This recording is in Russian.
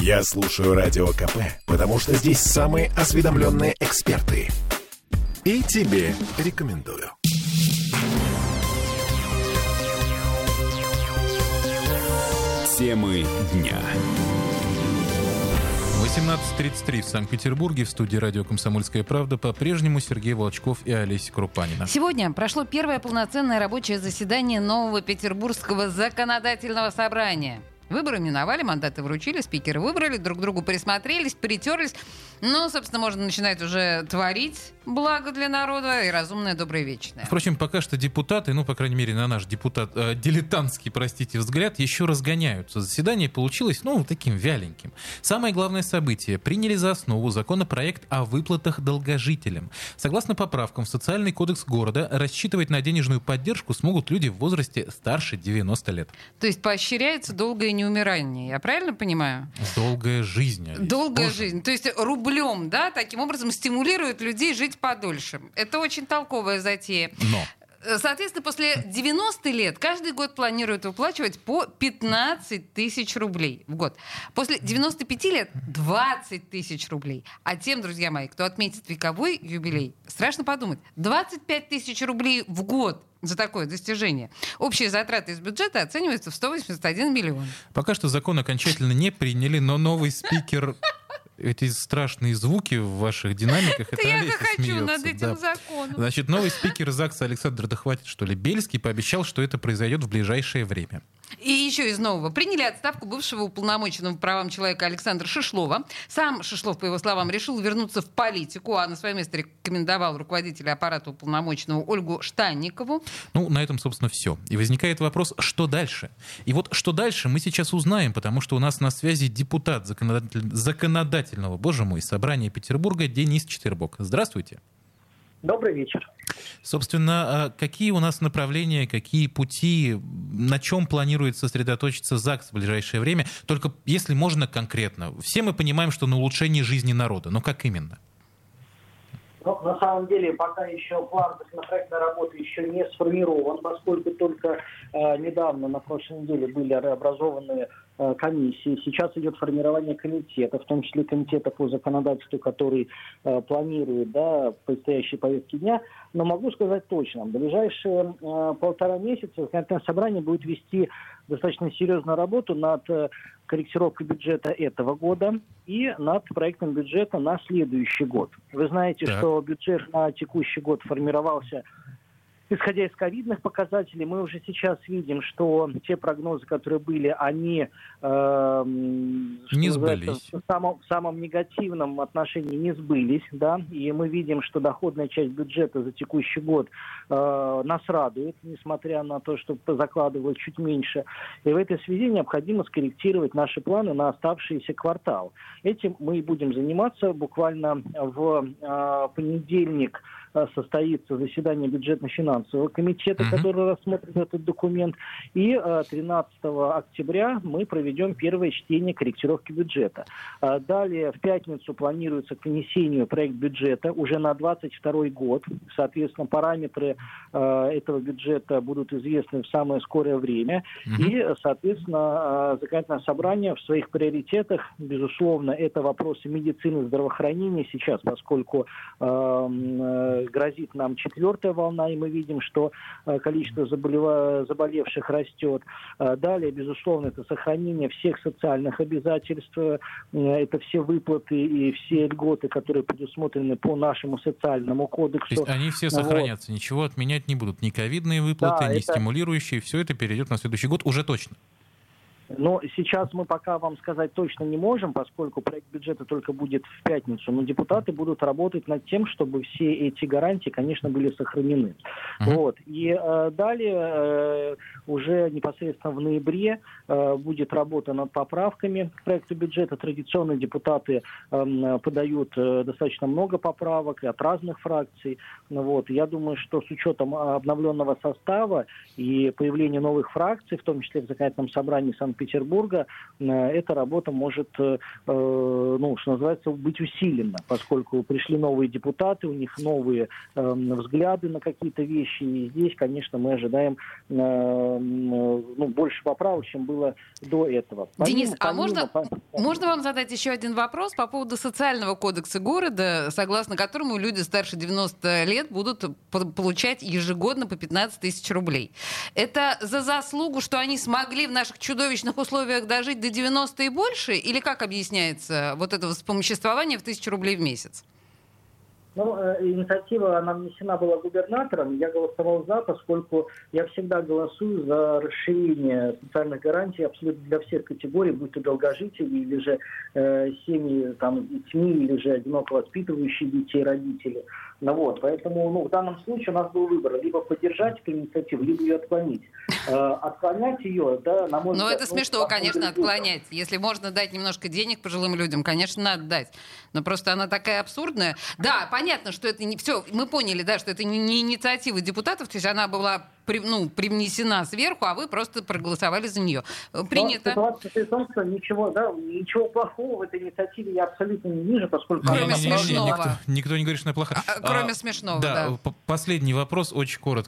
Я слушаю Радио КП, потому что здесь самые осведомленные эксперты. И тебе рекомендую. Темы дня. 18.33 в Санкт-Петербурге в студии радио «Комсомольская правда» по-прежнему Сергей Волчков и Олеся Крупанина. Сегодня прошло первое полноценное рабочее заседание нового Петербургского законодательного собрания. Выборы миновали, мандаты вручили, спикеры выбрали, друг другу присмотрелись, притерлись. Ну, собственно, можно начинать уже творить благо для народа и разумное, доброе, вечное. Впрочем, пока что депутаты, ну, по крайней мере, на наш депутат, э, дилетантский, простите, взгляд, еще разгоняются. Заседание получилось, ну, таким вяленьким. Самое главное событие. Приняли за основу законопроект о выплатах долгожителям. Согласно поправкам в Социальный кодекс города, рассчитывать на денежную поддержку смогут люди в возрасте старше 90 лет. То есть поощряется долгое неумирание, я правильно понимаю? Долгая жизнь. Олесь. Долгая Боже. жизнь. То есть рублем, да, таким образом стимулирует людей жить подольше. Это очень толковая затея. Но. Соответственно, после 90 лет каждый год планируют выплачивать по 15 тысяч рублей в год. После 95 лет 20 тысяч рублей. А тем, друзья мои, кто отметит вековой юбилей, страшно подумать, 25 тысяч рублей в год за такое достижение. Общие затраты из бюджета оцениваются в 181 миллион. Пока что закон окончательно не приняли, но новый спикер эти страшные звуки в ваших динамиках, это я Олеся хочу смеется, над этим да. законом. Значит, новый спикер ЗАГСа Александр Дохватит, что ли, Бельский, пообещал, что это произойдет в ближайшее время. И еще из нового. Приняли отставку бывшего уполномоченного по правам человека Александра Шишлова. Сам Шишлов, по его словам, решил вернуться в политику, а на свое место рекомендовал руководителя аппарата уполномоченного Ольгу Штанникову. Ну, на этом, собственно, все. И возникает вопрос, что дальше? И вот что дальше, мы сейчас узнаем, потому что у нас на связи депутат законодатель- законодательного, боже мой, собрания Петербурга Денис Четвербок. Здравствуйте. Добрый вечер. Собственно, а какие у нас направления, какие пути, на чем планирует сосредоточиться ЗАГС в ближайшее время? Только если можно конкретно. Все мы понимаем, что на улучшении жизни народа, но как именно? Ну, на самом деле, пока еще план законопроектной работы еще не сформирован, поскольку только э, недавно, на прошлой неделе, были образованы комиссии. Сейчас идет формирование комитета, в том числе комитета по законодательству, который э, планирует да, предстоящие повестки дня. Но могу сказать точно, в ближайшие э, полтора месяца законодательное собрание будет вести достаточно серьезную работу над э, корректировкой бюджета этого года и над проектом бюджета на следующий год. Вы знаете, Так. что бюджет на текущий год формировался Исходя из ковидных показателей, мы уже сейчас видим, что те прогнозы, которые были, они что Не сбылись. в самом, в самом негативном отношении не сбылись, да, и мы видим, что доходная часть бюджета за текущий год э, нас радует, несмотря на то, что закладывалось чуть меньше. И в этой связи необходимо скорректировать наши планы на оставшийся квартал. Этим мы и будем заниматься буквально в э, понедельник э, состоится заседание бюджетно-финансового комитета, Мгм. который рассмотрит этот документ. И э, 13 октября мы проведем первое чтение корректировки бюджета. А Далее в пятницу планируется к внесению проект бюджета уже на 22 год. Соответственно, параметры этого бюджета будут известны в самое скорое время. Мгм. И, соответственно, законодательное собрание в своих приоритетах, безусловно, это вопросы медицины, здравоохранения сейчас, поскольку э, грозит нам четвертая волна, и мы видим, что э, количество заболева- заболевших растет. Э, Далее, безусловно, это сохранение всех социальных обязательств, э, это все выплаты и все льготы, которые предусмотрены по нашему социальному То кодексу. есть они все Вот. сохранятся, ничего отменять не будут. Ни ковидные выплаты, Да, ни это- стимулирующие, все это перейдет на следующий год уже точно. Но сейчас мы пока вам сказать точно не можем, поскольку проект бюджета только будет в пятницу. Но депутаты будут работать над тем, чтобы все эти гарантии, конечно, были сохранены. Мгм. Вот. И э, далее э, уже непосредственно в ноябре э, будет работа над поправками к проекту бюджета. Традиционно депутаты эм, подают э, достаточно много поправок и от разных фракций. Вот. Я думаю, что с учетом обновленного состава и появления новых фракций, в том числе в законодательном собрании Санкт Санкт-Петербурга, эта работа может, ну, что называется, быть усилена, поскольку пришли новые депутаты, у них новые взгляды на какие-то вещи, и здесь, конечно, мы ожидаем ну, больше поправок, чем было до этого. Помимо, Денис, а можно, можно вам задать еще один вопрос по поводу социального кодекса города, согласно которому люди старше 90 лет будут получать ежегодно по 15 тысяч рублей. Это за заслугу, что они смогли в наших чудовищных условиях дожить до 90 и больше? Или как объясняется вот это вспомоществование в тысячу рублей в месяц? Ну, э, инициатива, она внесена была губернатором. Я голосовал за, поскольку я всегда голосую за расширение социальных гарантий абсолютно для всех категорий, будь то долгожители или же э, семьи там, детьми, или же одиноко воспитывающие детей родители. Ну, вот, поэтому ну, в данном случае у нас был выбор, либо поддержать эту инициативу, либо ее отклонить. Э, отклонять ее, да, на мой Но взгляд... это ну, смешно, конечно, отклонять. Если можно дать немножко денег пожилым людям, конечно, надо дать. Но просто она такая абсурдная. Да, понятно, что это не... Все, мы поняли, да, что это не, не инициатива депутатов, то есть она была при, ну, привнесена сверху, а вы просто проголосовали за нее. Принято. Но ситуация в том, что ничего, да, ничего плохого в этой инициативе я абсолютно не вижу, поскольку... Кроме смешного. Никто, никто не говорит, что она плохая. А, кроме а, смешного, да. да. Последний вопрос, очень коротко.